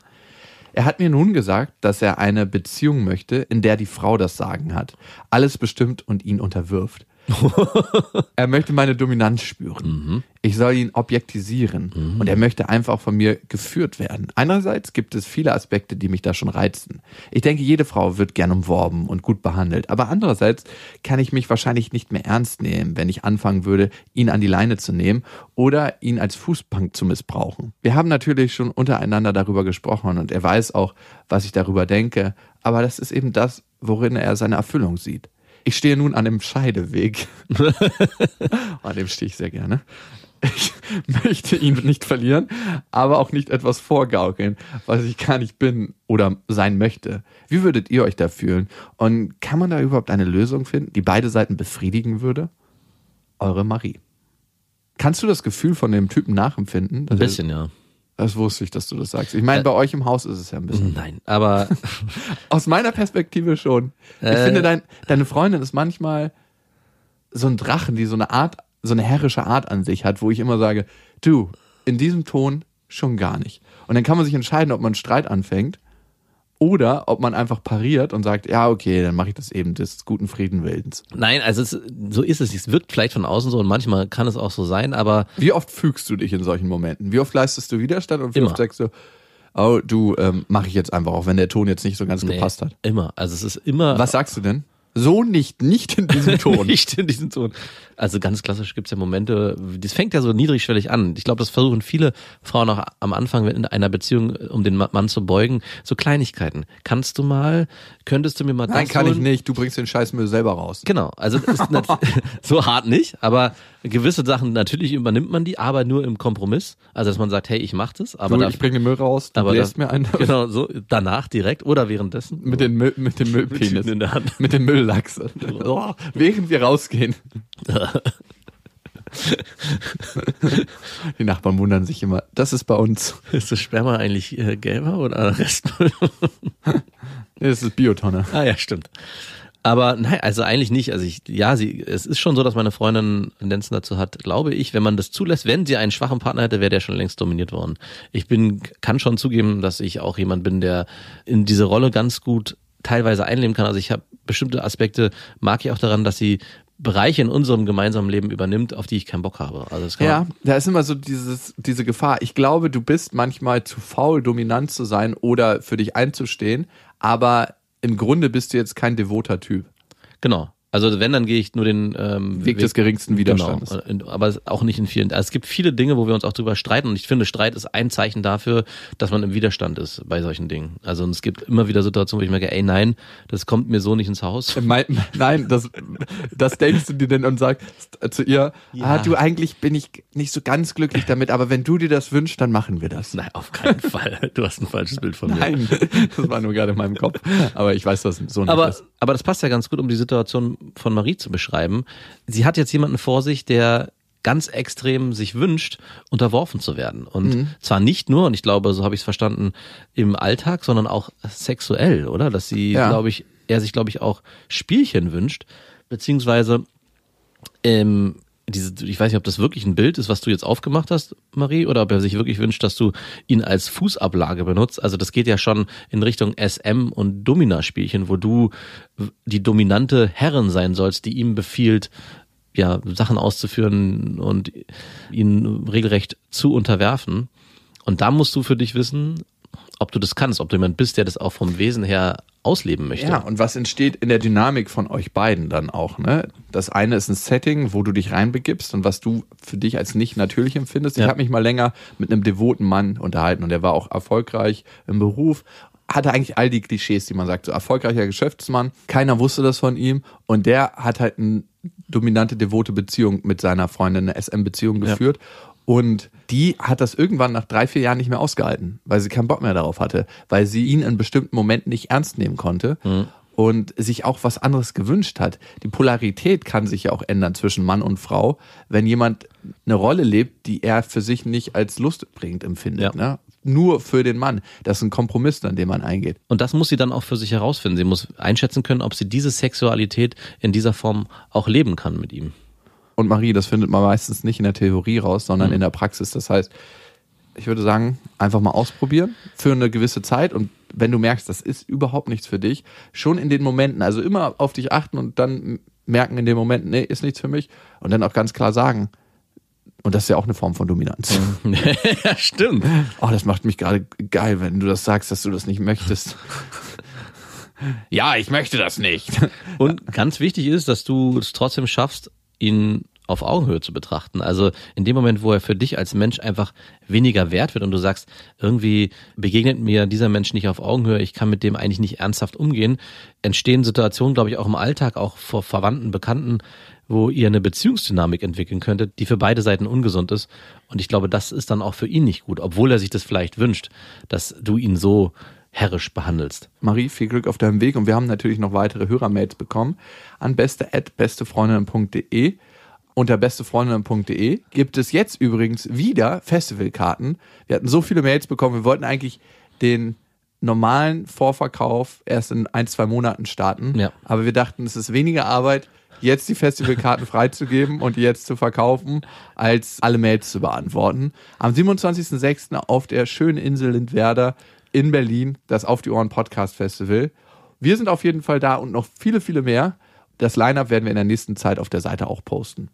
Er hat mir nun gesagt, dass er eine Beziehung möchte, in der die Frau das Sagen hat, alles bestimmt und ihn unterwirft. er möchte meine Dominanz spüren. Ich soll ihn objektisieren und er möchte einfach von mir geführt werden. Einerseits gibt es viele Aspekte, die mich da schon reizen. Ich denke, jede Frau wird gern umworben und gut behandelt. Aber andererseits kann ich mich wahrscheinlich nicht mehr ernst nehmen, wenn ich anfangen würde, ihn an die Leine zu nehmen oder ihn als Fußbank zu missbrauchen. Wir haben natürlich schon untereinander darüber gesprochen und er weiß auch, was ich darüber denke. Aber das ist eben das, worin er seine Erfüllung sieht. Ich stehe nun an einem Scheideweg. an dem stehe ich sehr gerne. Ich möchte ihn nicht verlieren, aber auch nicht etwas vorgaukeln, was ich gar nicht bin oder sein möchte. Wie würdet ihr euch da fühlen? Und kann man da überhaupt eine Lösung finden, die beide Seiten befriedigen würde? Eure Marie. Kannst du das Gefühl von dem Typen nachempfinden? Ein bisschen, ja. Das wusste ich, dass du das sagst. Ich meine, bei euch im Haus ist es ja ein bisschen. Nein, aber Aus meiner Perspektive schon. Ich Äh. finde, dein, deine Freundin ist manchmal so ein Drachen, die so eine Art, so eine herrische Art an sich hat, wo ich immer sage, du, in diesem Ton schon gar nicht. Und dann kann man sich entscheiden, ob man Streit anfängt oder ob man einfach pariert und sagt, ja, okay, dann mache ich das eben des guten Friedenwillens. nein, also es, so ist es. Es wirkt vielleicht von außen so und manchmal kann es auch so sein, aber Wie oft fügst du dich in solchen Momenten? Wie oft leistest du Widerstand und wie Immer. oft sagst du, oh, du, ähm, mache ich jetzt einfach, auch wenn der Ton jetzt nicht so ganz nee, gepasst hat. immer. Also es ist immer Was sagst du denn? So nicht, nicht in diesem Ton. Nicht in diesem Ton. Also ganz klassisch gibt's ja Momente, das fängt ja so niedrigschwellig an. Ich glaube, das versuchen viele Frauen auch am Anfang in einer Beziehung, um den Ma- Mann zu beugen, so Kleinigkeiten. Kannst du mal, könntest du mir mal Nein, das kann ich holen? nicht. Du bringst den Scheißmüll selber raus. Genau, also ist so hart nicht, aber gewisse Sachen, natürlich übernimmt man die, aber nur im Kompromiss. Also dass man sagt, hey, ich mach das, aber du, da, ich bringe den Müll raus, du aber bläst da- mir einen Genau, so danach direkt oder währenddessen. mit, den Müll, mit dem Müllpenis. in der Hand. Mit dem Mülllachs. Oh, während wir rausgehen. Die Nachbarn wundern sich immer, das ist bei uns. Ist das Sperma eigentlich äh, gelber oder Restmüll? Das ist Biotonne. Ah ja, stimmt. Aber nein, also eigentlich nicht. Also ich, ja, sie, es ist schon so, dass meine Freundin Tendenzen dazu hat, glaube ich, wenn man das zulässt, wenn sie einen schwachen Partner hätte, wäre der schon längst dominiert worden. Ich bin, kann schon zugeben, dass ich auch jemand bin, der in diese Rolle ganz gut teilweise einleben kann. Also ich habe bestimmte Aspekte, mag ich auch daran, dass sie Bereiche in unserem gemeinsamen Leben übernimmt, auf die ich keinen Bock habe. Also das kann Ja, da ist immer so dieses, diese Gefahr. Ich glaube, du bist manchmal zu faul, dominant zu sein oder für dich einzustehen, aber im Grunde bist du jetzt kein devoter Typ. genau. Also wenn, dann gehe ich nur den ähm, Weg des geringsten Widerstandes. Genau, aber auch nicht in vielen. Also es gibt viele Dinge, wo wir uns auch drüber streiten. Und ich finde, Streit ist ein Zeichen dafür, dass man im Widerstand ist bei solchen Dingen. Also und es gibt immer wieder Situationen, wo ich merke, ey, nein, das kommt mir so nicht ins Haus. Mein, nein, das, das denkst du dir denn und sagst zu ihr, ah, du, eigentlich bin ich nicht so ganz glücklich damit, aber wenn du dir das wünschst, dann machen wir das. Nein, auf keinen Fall. Du hast ein falsches Bild von mir. Nein, das war nur gerade in meinem Kopf. Aber ich weiß, dass es so nicht Aber, ist. aber das passt ja ganz gut, um die Situation von Marie zu beschreiben. Sie hat jetzt jemanden vor sich, der ganz extrem sich wünscht, unterworfen zu werden. Und Mhm. zwar nicht nur, und ich glaube, so habe ich es verstanden, im Alltag, sondern auch sexuell, oder? Dass sie, Ja. glaube ich, er sich, glaube ich, auch Spielchen wünscht, beziehungsweise ähm, diese, ich weiß nicht, ob das wirklich ein Bild ist, was du jetzt aufgemacht hast, Marie, oder ob er sich wirklich wünscht, dass du ihn als Fußablage benutzt. Also das geht ja schon in Richtung SM und Domina-Spielchen, wo du die dominante Herrin sein sollst, die ihm befiehlt, ja, Sachen auszuführen und ihn regelrecht zu unterwerfen. Und da musst du für dich wissen, ob du das kannst, ob du jemand bist, der das auch vom Wesen her ausleben möchte. Ja, und was entsteht in der Dynamik von euch beiden dann auch, ne? Das eine ist ein Setting, wo du dich reinbegibst und was du für dich als nicht natürlich empfindest. Ich Ja. habe mich mal länger mit einem devoten Mann unterhalten und der war auch erfolgreich im Beruf, hatte eigentlich all die Klischees, die man sagt, so erfolgreicher Geschäftsmann, keiner wusste das von ihm und der hat halt eine dominante, devote Beziehung mit seiner Freundin, eine SM-Beziehung Ja. Und die hat das irgendwann nach drei, vier Jahren nicht mehr ausgehalten, weil sie keinen Bock mehr darauf hatte, weil sie ihn in bestimmten Momenten nicht ernst nehmen konnte und sich auch was anderes gewünscht hat. Die Polarität kann sich ja auch ändern zwischen Mann und Frau, wenn jemand eine Rolle lebt, die er für sich nicht als lustbringend empfindet. Ja. Ne? Nur für den Mann. Das ist ein Kompromiss, an dem man eingeht. Und das muss sie dann auch für sich herausfinden. Sie muss einschätzen können, ob sie diese Sexualität in dieser Form auch leben kann mit ihm. Und Marie, das findet man meistens nicht in der Theorie raus, sondern in der Praxis. Das heißt, ich würde sagen, einfach mal ausprobieren für eine gewisse Zeit und wenn du merkst, das ist überhaupt nichts für dich, schon in den Momenten, also immer auf dich achten und dann merken in dem Moment, nee, ist nichts für mich und dann auch ganz klar sagen. Und das ist ja auch eine Form von Dominanz. ja, stimmt. Oh, das macht mich gerade geil, wenn du das sagst, dass du das nicht möchtest. ja, ich möchte das nicht. Und ganz wichtig ist, dass du es trotzdem schaffst, ihn auf Augenhöhe zu betrachten. Also in dem Moment, wo er für dich als Mensch einfach weniger wert wird und du sagst, irgendwie begegnet mir dieser Mensch nicht auf Augenhöhe, ich kann mit dem eigentlich nicht ernsthaft umgehen, entstehen Situationen, glaube ich, auch im Alltag, auch vor Verwandten, Bekannten, wo ihr eine Beziehungsdynamik entwickeln könntet, die für beide Seiten ungesund ist. Und ich glaube, das ist dann auch für ihn nicht gut, obwohl er sich das vielleicht wünscht, dass du ihn so herrisch behandelst. Marie, viel Glück auf deinem Weg und wir haben natürlich noch weitere Hörermails bekommen an beste@bestefreundinnen.de. Unter bestefreundinnen.de gibt es jetzt übrigens wieder Festivalkarten. Wir hatten so viele Mails bekommen, wir wollten eigentlich den normalen Vorverkauf erst in ein, zwei Monaten starten. Ja. Aber wir dachten, es ist weniger Arbeit, jetzt die Festivalkarten freizugeben und die jetzt zu verkaufen, als alle Mails zu beantworten. Am 27.06. auf der schönen Insel Lindwerder in Berlin, das Auf die Ohren Podcast Festival. Wir sind auf jeden Fall da und noch viele, viele mehr. Das Line-Up werden wir in der nächsten Zeit auf der Seite auch posten.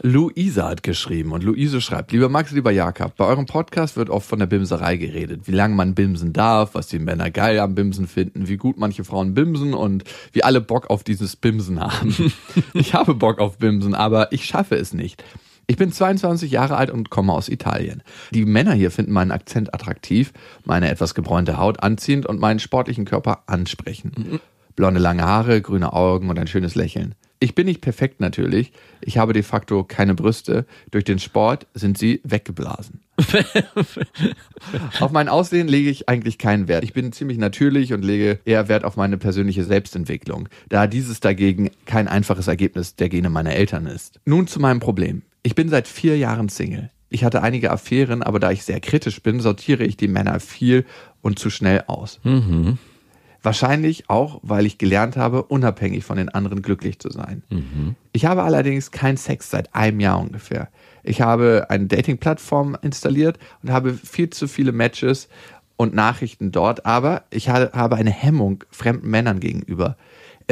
Luisa hat geschrieben und Luise schreibt, lieber Max, lieber Jakob, bei eurem Podcast wird oft von der Bimserei geredet, wie lange man bimsen darf, was die Männer geil am Bimsen finden, wie gut manche Frauen bimsen und wie alle Bock auf dieses Bimsen haben. ich habe Bock auf Bimsen, aber ich schaffe es nicht. Ich bin 22 Jahre alt und komme aus Italien. Die Männer hier finden meinen Akzent attraktiv, meine etwas gebräunte Haut anziehend und meinen sportlichen Körper ansprechend. Blonde lange Haare, grüne Augen und ein schönes Lächeln. Ich bin nicht perfekt natürlich. Ich habe de facto keine Brüste. Durch den Sport sind sie weggeblasen. auf mein Aussehen lege ich eigentlich keinen Wert. Ich bin ziemlich natürlich und lege eher Wert auf meine persönliche Selbstentwicklung, da dieses dagegen kein einfaches Ergebnis der Gene meiner Eltern ist. Nun zu meinem Problem. Ich bin seit vier Jahren Single. Ich hatte einige Affären, aber da ich sehr kritisch bin, sortiere ich die Männer viel und zu schnell aus. Wahrscheinlich auch, weil ich gelernt habe, unabhängig von den anderen glücklich zu sein. Ich habe allerdings keinen Sex seit einem Jahr ungefähr. Ich habe eine Dating-Plattform installiert und habe viel zu viele Matches und Nachrichten dort, aber ich ha- habe eine Hemmung fremden Männern gegenüber.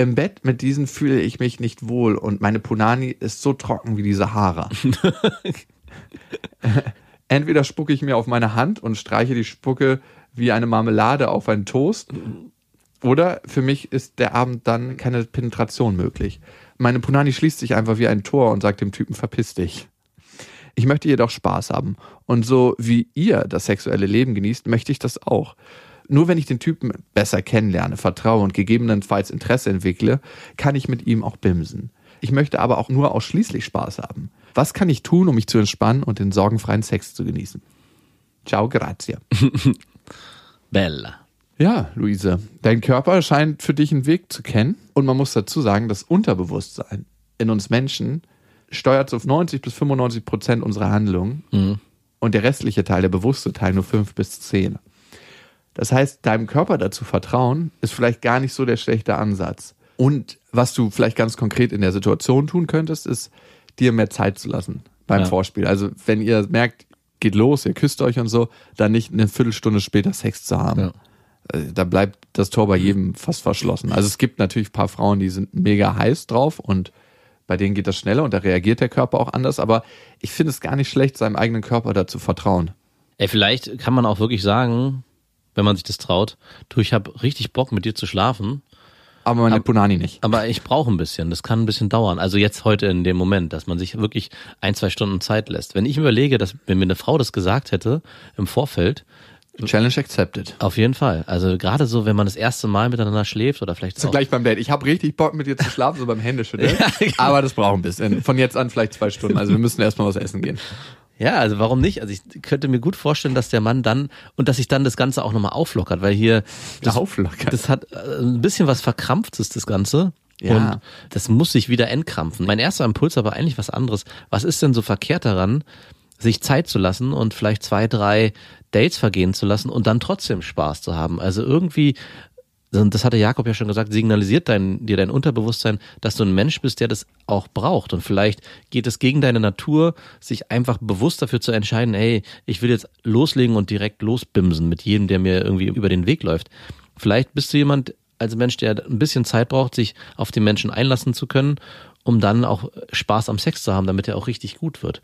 Im Bett mit diesen fühle ich mich nicht wohl und meine Punani ist so trocken wie die Sahara. Entweder spucke ich mir auf meine Hand und streiche die Spucke wie eine Marmelade auf einen Toast, oder für mich ist der Abend dann keine Penetration möglich. Meine Punani schließt sich einfach wie ein Tor und sagt dem Typen, verpiss dich. Ich möchte jedoch Spaß haben. Und so wie ihr das sexuelle Leben genießt, möchte ich das auch. Nur wenn ich den Typen besser kennenlerne, vertraue und gegebenenfalls Interesse entwickle, kann ich mit ihm auch bimsen. Ich möchte aber auch nur ausschließlich Spaß haben. Was kann ich tun, um mich zu entspannen und den sorgenfreien Sex zu genießen? Ciao, grazie. Bella. Ja, Luise, dein Körper scheint für dich einen Weg zu kennen. Und man muss dazu sagen, das Unterbewusstsein in uns Menschen steuert so auf 90 bis 95 Prozent unserer Handlungen und der restliche Teil, der bewusste Teil, nur 5 bis 10. Das heißt, deinem Körper dazu vertrauen, ist vielleicht gar nicht so der schlechte Ansatz. Und was du vielleicht ganz konkret in der Situation tun könntest, ist, dir mehr Zeit zu lassen beim Ja. Vorspiel. Also, wenn ihr merkt, geht los, ihr küsst euch und so, dann nicht eine Viertelstunde später Sex zu haben. Ja. Äh, Da bleibt das Tor bei jedem fast verschlossen. Also es gibt natürlich ein paar Frauen, die sind mega heiß drauf und bei denen geht das schneller und da reagiert der Körper auch anders, aber ich finde es gar nicht schlecht, seinem eigenen Körper da zu vertrauen. Ey, vielleicht kann man auch wirklich sagen, wenn man sich das traut, du, ich habe richtig Bock mit dir zu schlafen, Aber meine Punani nicht. aber ich brauche ein bisschen, das kann ein bisschen dauern. Also jetzt heute in dem Moment, dass man sich wirklich ein, zwei Stunden Zeit lässt. Wenn ich mir überlege, dass wenn mir eine Frau das gesagt hätte im Vorfeld, Challenge accepted. auf jeden Fall. Also gerade so, wenn man das erste Mal miteinander schläft oder vielleicht So auch, gleich beim Date. Ich habe richtig Bock mit dir zu schlafen, so beim Händeschütteln. Aber das braucht ein bisschen. Von jetzt an vielleicht zwei Stunden. Also wir müssen erstmal was essen gehen. Ja, also warum nicht? Also ich könnte mir gut vorstellen, dass der Mann dann und dass sich dann das Ganze auch nochmal auflockert, weil hier das, Auflockern. das hat äh, ein bisschen was Verkrampftes, das Ganze. Ja. Und das muss sich wieder entkrampfen. Mein erster Impuls aber eigentlich was anderes. Was ist denn so verkehrt daran, sich Zeit zu lassen und vielleicht zwei, drei Dates vergehen zu lassen und dann trotzdem Spaß zu haben? Also irgendwie, und das hatte Jakob ja schon gesagt, signalisiert dein, dir dein Unterbewusstsein, dass du ein Mensch bist, der das auch braucht. Und vielleicht geht es gegen deine Natur, sich einfach bewusst dafür zu entscheiden, hey, ich will jetzt loslegen und direkt losbimsen mit jedem, der mir irgendwie über den Weg läuft. Vielleicht bist du jemand als Mensch, der ein bisschen Zeit braucht, sich auf den Menschen einlassen zu können, um dann auch Spaß am Sex zu haben, damit er auch richtig gut wird.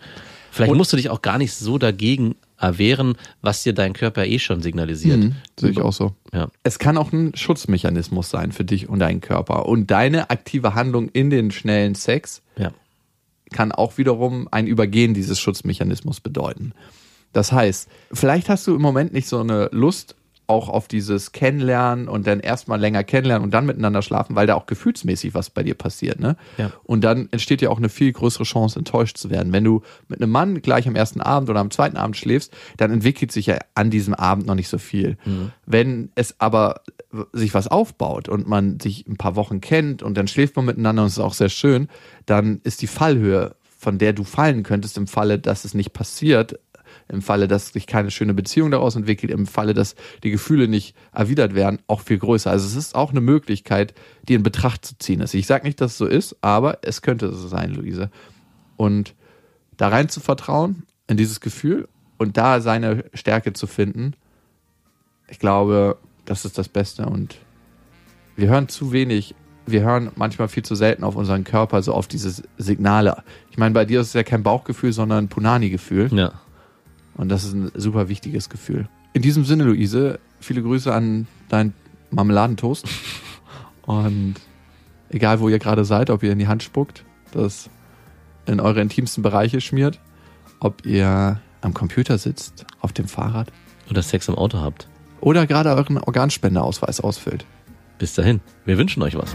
Vielleicht musst du dich auch gar nicht so dagegen erwehren, was dir dein Körper eh schon signalisiert. Mhm, sehe ich auch so. Ja. Es kann auch ein Schutzmechanismus sein für dich und deinen Körper. Und deine aktive Handlung in den schnellen Sex Ja. kann auch wiederum ein Übergehen dieses Schutzmechanismus bedeuten. Das heißt, vielleicht hast du im Moment nicht so eine Lust auch auf dieses Kennenlernen und dann erstmal länger kennenlernen und dann miteinander schlafen, weil da auch gefühlsmäßig was bei dir passiert, ne? Ja. Und dann entsteht ja auch eine viel größere Chance, enttäuscht zu werden. Wenn du mit einem Mann gleich am ersten Abend oder am zweiten Abend schläfst, dann entwickelt sich ja an diesem Abend noch nicht so viel. Wenn es aber sich was aufbaut und man sich ein paar Wochen kennt und dann schläft man miteinander und es ist auch sehr schön, dann ist die Fallhöhe, von der du fallen könntest im Falle, dass es nicht passiert, im Falle, dass sich keine schöne Beziehung daraus entwickelt, im Falle, dass die Gefühle nicht erwidert werden, auch viel größer. Also es ist auch eine Möglichkeit, die in Betracht zu ziehen ist. Ich sage nicht, dass es so ist, aber es könnte so sein, Luise. Und da rein zu vertrauen, in dieses Gefühl und da seine Stärke zu finden, ich glaube, das ist das Beste. Und wir hören zu wenig, wir hören manchmal viel zu selten auf unseren Körper, so auf diese Signale. Ich meine, bei dir ist es ja kein Bauchgefühl, sondern ein Punani-Gefühl. Ja. Und das ist ein super wichtiges Gefühl. In diesem Sinne, Luise, viele Grüße an deinen Marmeladentoast. Und egal, wo ihr gerade seid, ob ihr in die Hand spuckt, das in eure intimsten Bereiche schmiert, ob ihr am Computer sitzt, auf dem Fahrrad Oder Sex im Auto habt. oder gerade euren Organspendeausweis ausfüllt. Bis dahin. Wir wünschen euch was.